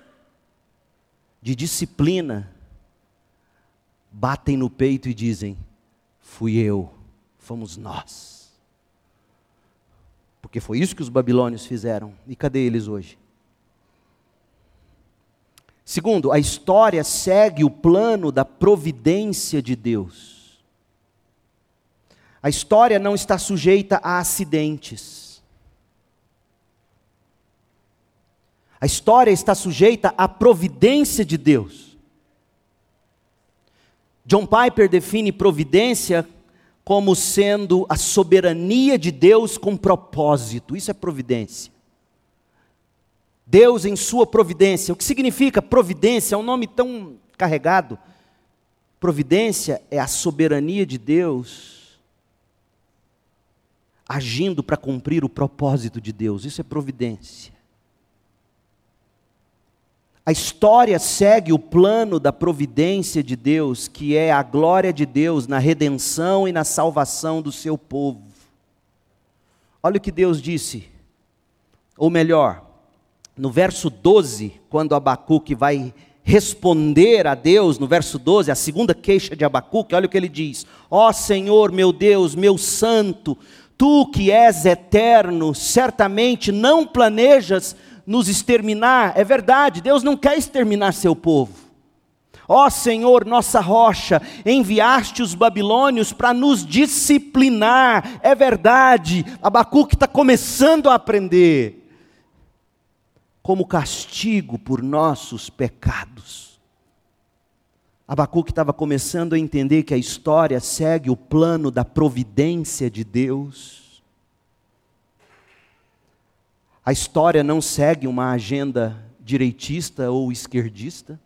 de disciplina, batem no peito e dizem: Fui eu, fomos nós. Porque foi isso que os babilônios fizeram. E cadê eles hoje? Segundo, a história segue o plano da providência de Deus. A história não está sujeita a acidentes. A história está sujeita à providência de Deus. John Piper define providência como sendo a soberania de Deus com propósito. Isso é providência. Deus em sua providência. O que significa providência? É um nome tão carregado. Providência é a soberania de Deus agindo para cumprir o propósito de Deus. Isso é providência. A história segue o plano da providência de Deus, que é a glória de Deus na redenção e na salvação do seu povo. Olha o que Deus disse, ou melhor, no verso 12, quando Abacuque vai responder a Deus, no verso 12, a segunda queixa de Abacuque, olha o que ele diz: Ó oh Senhor, meu Deus, meu santo, tu que és eterno, certamente não planejas nos exterminar. É verdade, Deus não quer exterminar seu povo. Ó Senhor, nossa rocha, enviaste os babilônios para nos disciplinar. É verdade, Abacuque está começando a aprender como castigo por nossos pecados. Abacuque estava começando a entender que a história segue o plano da providência de Deus. A história não segue uma agenda direitista ou esquerdista.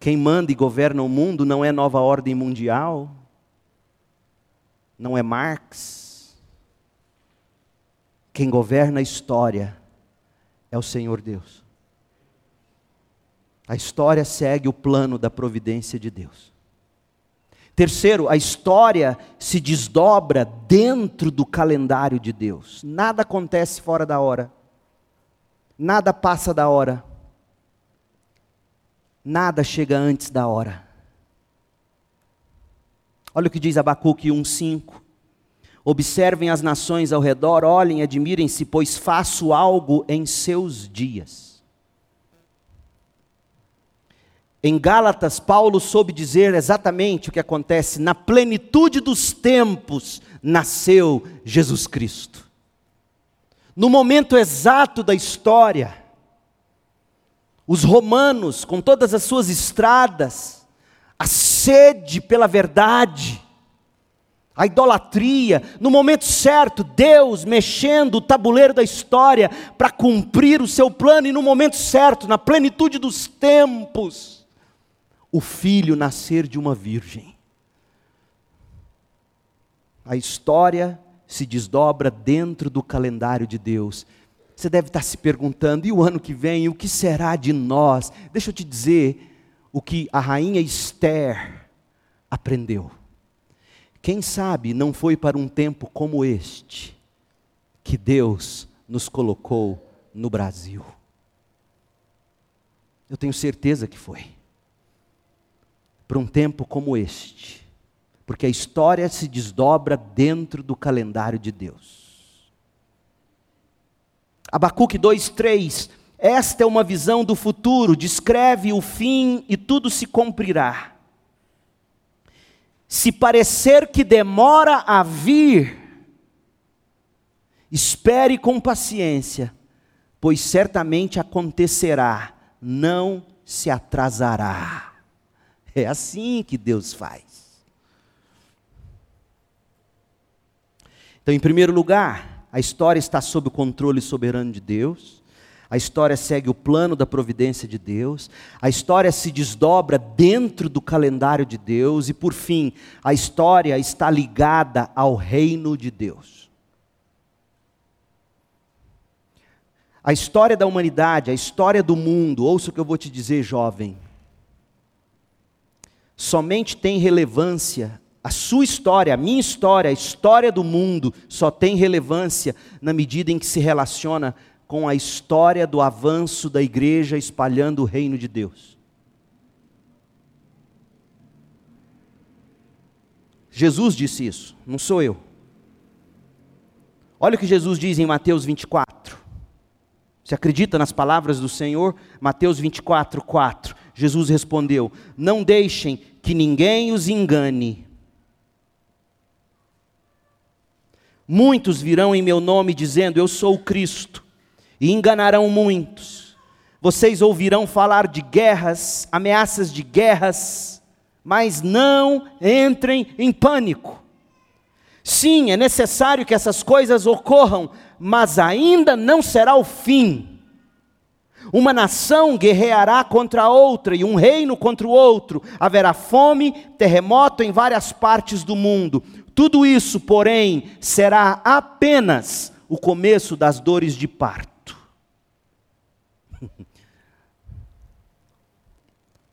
Quem manda e governa o mundo não é nova ordem mundial, não é Marx. Quem governa a história é o Senhor Deus. A história segue o plano da providência de Deus. Terceiro, a história se desdobra dentro do calendário de Deus. Nada acontece fora da hora. Nada passa da hora. Nada chega antes da hora. Olha o que diz Abacuque 1,5. Observem as nações ao redor, olhem, admirem-se, pois faço algo em seus dias. Em Gálatas, Paulo soube dizer exatamente o que acontece. Na plenitude dos tempos nasceu Jesus Cristo. No momento exato da história, os romanos, com todas as suas estradas, a sede pela verdade, a idolatria, no momento certo, Deus mexendo o tabuleiro da história para cumprir o seu plano, e no momento certo, na plenitude dos tempos, o filho nascer de uma virgem. A história se desdobra dentro do calendário de Deus. Você deve estar se perguntando, e o ano que vem, o que será de nós? Deixa eu te dizer o que a rainha Esther aprendeu. Quem sabe não foi para um tempo como este que Deus nos colocou no Brasil. Eu tenho certeza que foi. Para um tempo como este. Porque a história se desdobra dentro do calendário de Deus. Abacuque 2:3 Esta é uma visão do futuro, descreve o fim e tudo se cumprirá. Se parecer que demora a vir, espere com paciência, pois certamente acontecerá, não se atrasará. É assim que Deus faz. Então, em primeiro lugar, a história está sob o controle soberano de Deus. A história segue o plano da providência de Deus. A história se desdobra dentro do calendário de Deus. E, por fim, a história está ligada ao reino de Deus. A história da humanidade, a história do mundo, ouça o que eu vou te dizer, jovem. Somente tem relevância a sua história, a minha história, a história do mundo só tem relevância na medida em que se relaciona com a história do avanço da igreja espalhando o reino de Deus. Jesus disse isso, não sou eu. Olha o que Jesus diz em Mateus 24. Você acredita nas palavras do Senhor? Mateus 24, 4. Jesus respondeu: Não deixem que ninguém os engane Muitos virão em meu nome dizendo: Eu sou o Cristo, e enganarão muitos. Vocês ouvirão falar de guerras, ameaças de guerras, mas não entrem em pânico. Sim, é necessário que essas coisas ocorram, mas ainda não será o fim. Uma nação guerreará contra outra e um reino contra o outro. Haverá fome, terremoto em várias partes do mundo. Tudo isso, porém, será apenas o começo das dores de parto.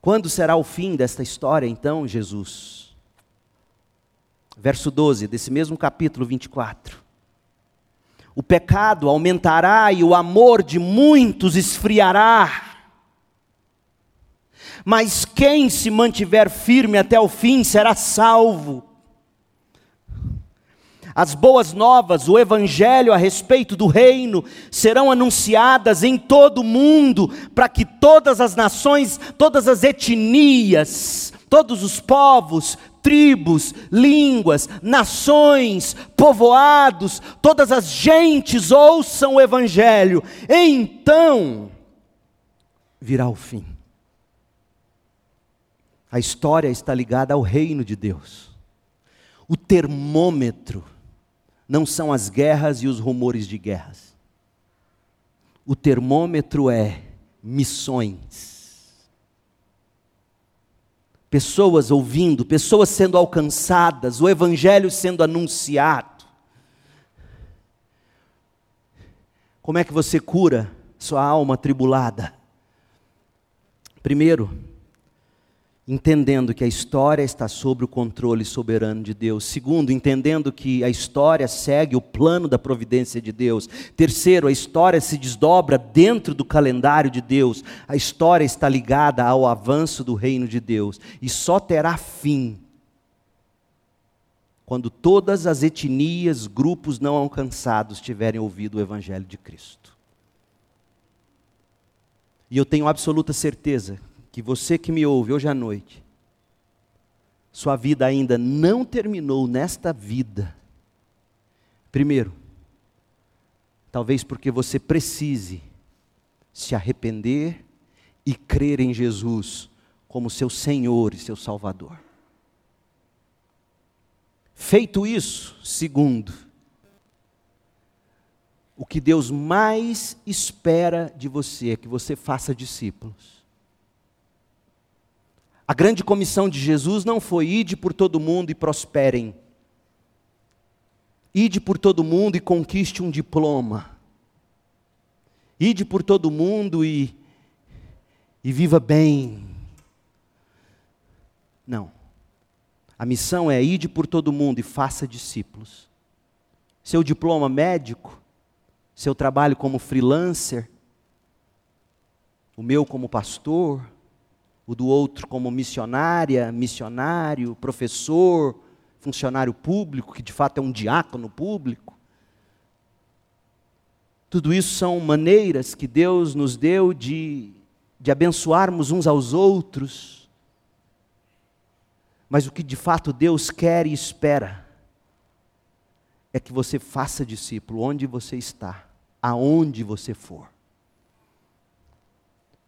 Quando será o fim desta história, então, Jesus? Verso 12 desse mesmo capítulo 24. O pecado aumentará e o amor de muitos esfriará. Mas quem se mantiver firme até o fim será salvo. As boas novas, o evangelho a respeito do reino, serão anunciadas em todo o mundo, para que todas as nações, todas as etnias, todos os povos, tribos, línguas, nações, povoados, todas as gentes ouçam o evangelho. Então virá o fim. A história está ligada ao reino de Deus. O termômetro não são as guerras e os rumores de guerras. O termômetro é missões. Pessoas ouvindo, pessoas sendo alcançadas, o evangelho sendo anunciado. Como é que você cura sua alma tribulada? Primeiro, entendendo que a história está sob o controle soberano de Deus. Segundo, entendendo que a história segue o plano da providência de Deus. Terceiro, a história se desdobra dentro do calendário de Deus. A história está ligada ao avanço do reino de Deus e só terá fim quando todas as etnias, grupos não alcançados tiverem ouvido o evangelho de Cristo. E eu tenho absoluta certeza que você que me ouve hoje à noite, sua vida ainda não terminou nesta vida. Primeiro, talvez porque você precise se arrepender e crer em Jesus como seu Senhor e seu Salvador. Feito isso, segundo, o que Deus mais espera de você é que você faça discípulos. A grande comissão de Jesus não foi ide por todo mundo e prosperem. Ide por todo mundo e conquiste um diploma. Ide por todo mundo e, e viva bem. Não. A missão é ide por todo mundo e faça discípulos. Seu diploma médico, seu trabalho como freelancer, o meu como pastor, o do outro como missionária, missionário, professor, funcionário público, que de fato é um diácono público. Tudo isso são maneiras que Deus nos deu de, de abençoarmos uns aos outros. Mas o que de fato Deus quer e espera é que você faça discípulo onde você está, aonde você for.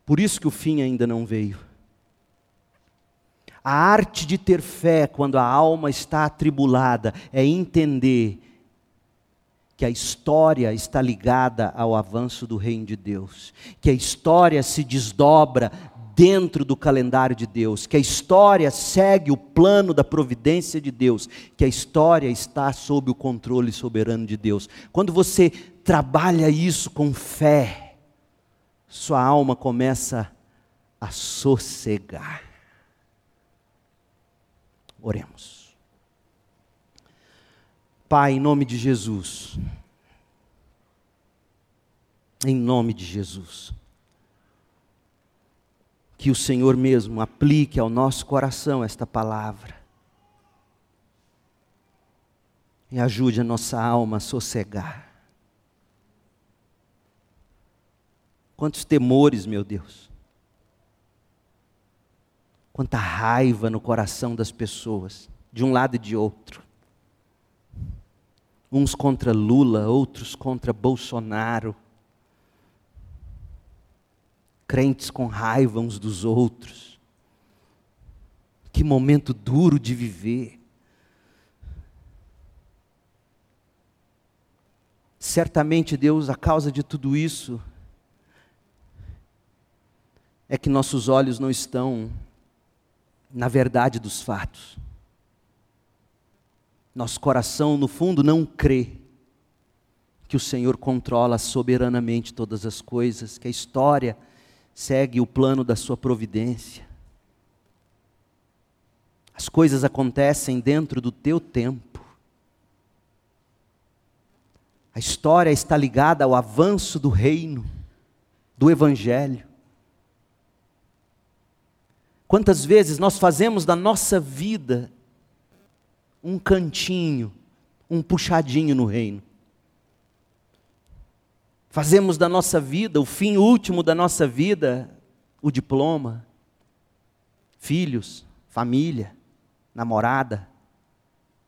Por isso que o fim ainda não veio. A arte de ter fé quando a alma está atribulada é entender que a história está ligada ao avanço do reino de Deus, que a história se desdobra dentro do calendário de Deus, que a história segue o plano da providência de Deus, que a história está sob o controle soberano de Deus. Quando você trabalha isso com fé, sua alma começa a sossegar. Oremos. Pai, em nome de Jesus, em nome de Jesus, que o Senhor mesmo aplique ao nosso coração esta palavra e ajude a nossa alma a sossegar. Quantos temores, meu Deus, quanta raiva no coração das pessoas, de um lado e de outro. Uns contra Lula, outros contra Bolsonaro crentes com raiva uns dos outros. Que momento duro de viver. Certamente, Deus, a causa de tudo isso é que nossos olhos não estão na verdade dos fatos. Nosso coração, no fundo, não crê que o Senhor controla soberanamente todas as coisas, que a história segue o plano da sua providência. As coisas acontecem dentro do teu tempo. A história está ligada ao avanço do reino, do evangelho. Quantas vezes nós fazemos da nossa vida um cantinho, um puxadinho no reino? Fazemos da nossa vida, o fim último da nossa vida, o diploma, filhos, família, namorada,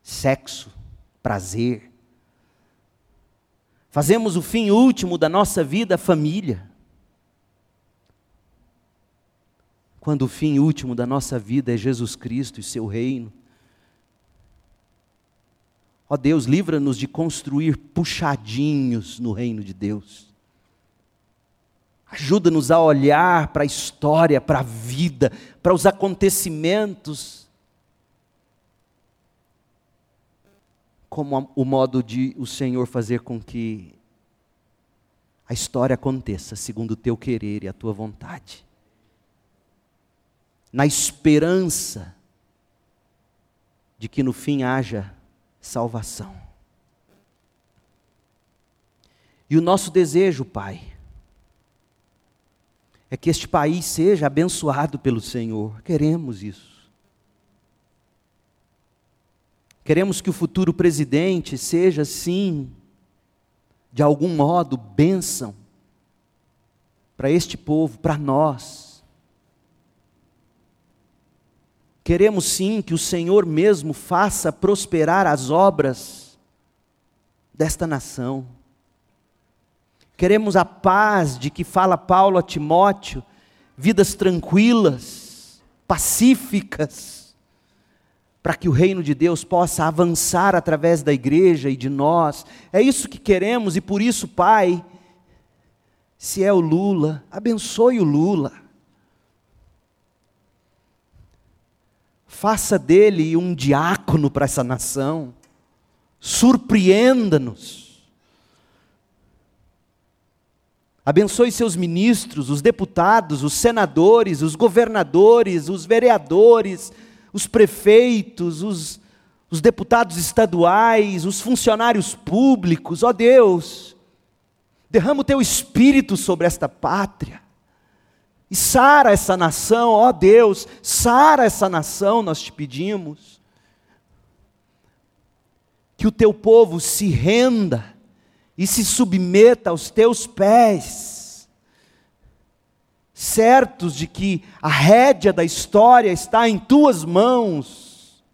sexo, prazer. Fazemos o fim último da nossa vida, família. Quando o fim último da nossa vida é Jesus Cristo e seu reino. Ó Deus, livra-nos de construir puxadinhos no reino de Deus. Ajuda-nos a olhar para a história, para a vida, para os acontecimentos, como o modo de o Senhor fazer com que a história aconteça segundo o teu querer e a tua vontade. Na esperança de que no fim haja salvação. E o nosso desejo, Pai, é que este país seja abençoado pelo Senhor. Queremos isso. Queremos que o futuro presidente seja, sim, de algum modo, bênção para este povo, para nós. Queremos sim que o Senhor mesmo faça prosperar as obras desta nação. Queremos a paz de que fala Paulo a Timóteo, vidas tranquilas, pacíficas, para que o reino de Deus possa avançar através da igreja e de nós. É isso que queremos e por isso, Pai, se é o Lula, abençoe o Lula faça dele um diácono para essa nação, surpreenda-nos. Abençoe seus ministros, os deputados, os senadores, os governadores, os vereadores, os prefeitos, os, os deputados estaduais, os funcionários públicos, ó Deus, derrama o teu espírito sobre esta pátria. E sara essa nação, ó Deus, sara essa nação, nós te pedimos. Que o teu povo se renda e se submeta aos teus pés, certos de que a rédea da história está em tuas mãos,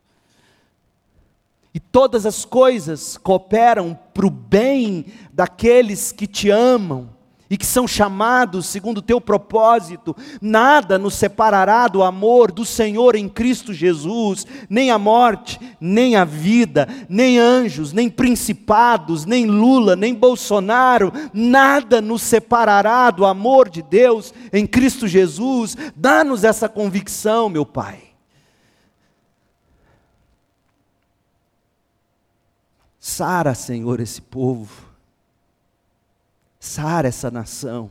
e todas as coisas cooperam para o bem daqueles que te amam e que são chamados segundo o teu propósito, nada nos separará do amor do Senhor em Cristo Jesus, nem a morte, nem a vida, nem anjos, nem principados, nem Lula, nem Bolsonaro, nada nos separará do amor de Deus em Cristo Jesus. Dá-nos essa convicção, meu Pai. Sara, Senhor, esse povo sara essa nação.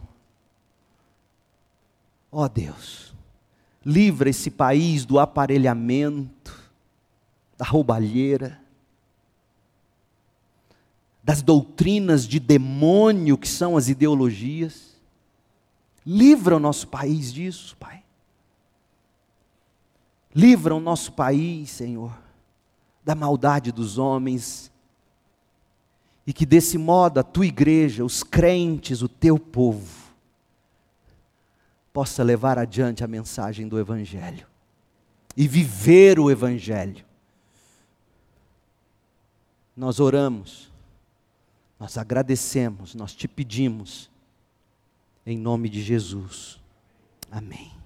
Ó oh Deus, livra esse país do aparelhamento, da roubalheira, das doutrinas de demônio que são as ideologias. Livra o nosso país disso, Pai. Livra o nosso país, Senhor, da maldade dos homens e que desse modo a tua igreja, os crentes, o teu povo, possa levar adiante a mensagem do Evangelho e viver o Evangelho. Nós oramos, nós agradecemos, nós te pedimos, em nome de Jesus. Amém.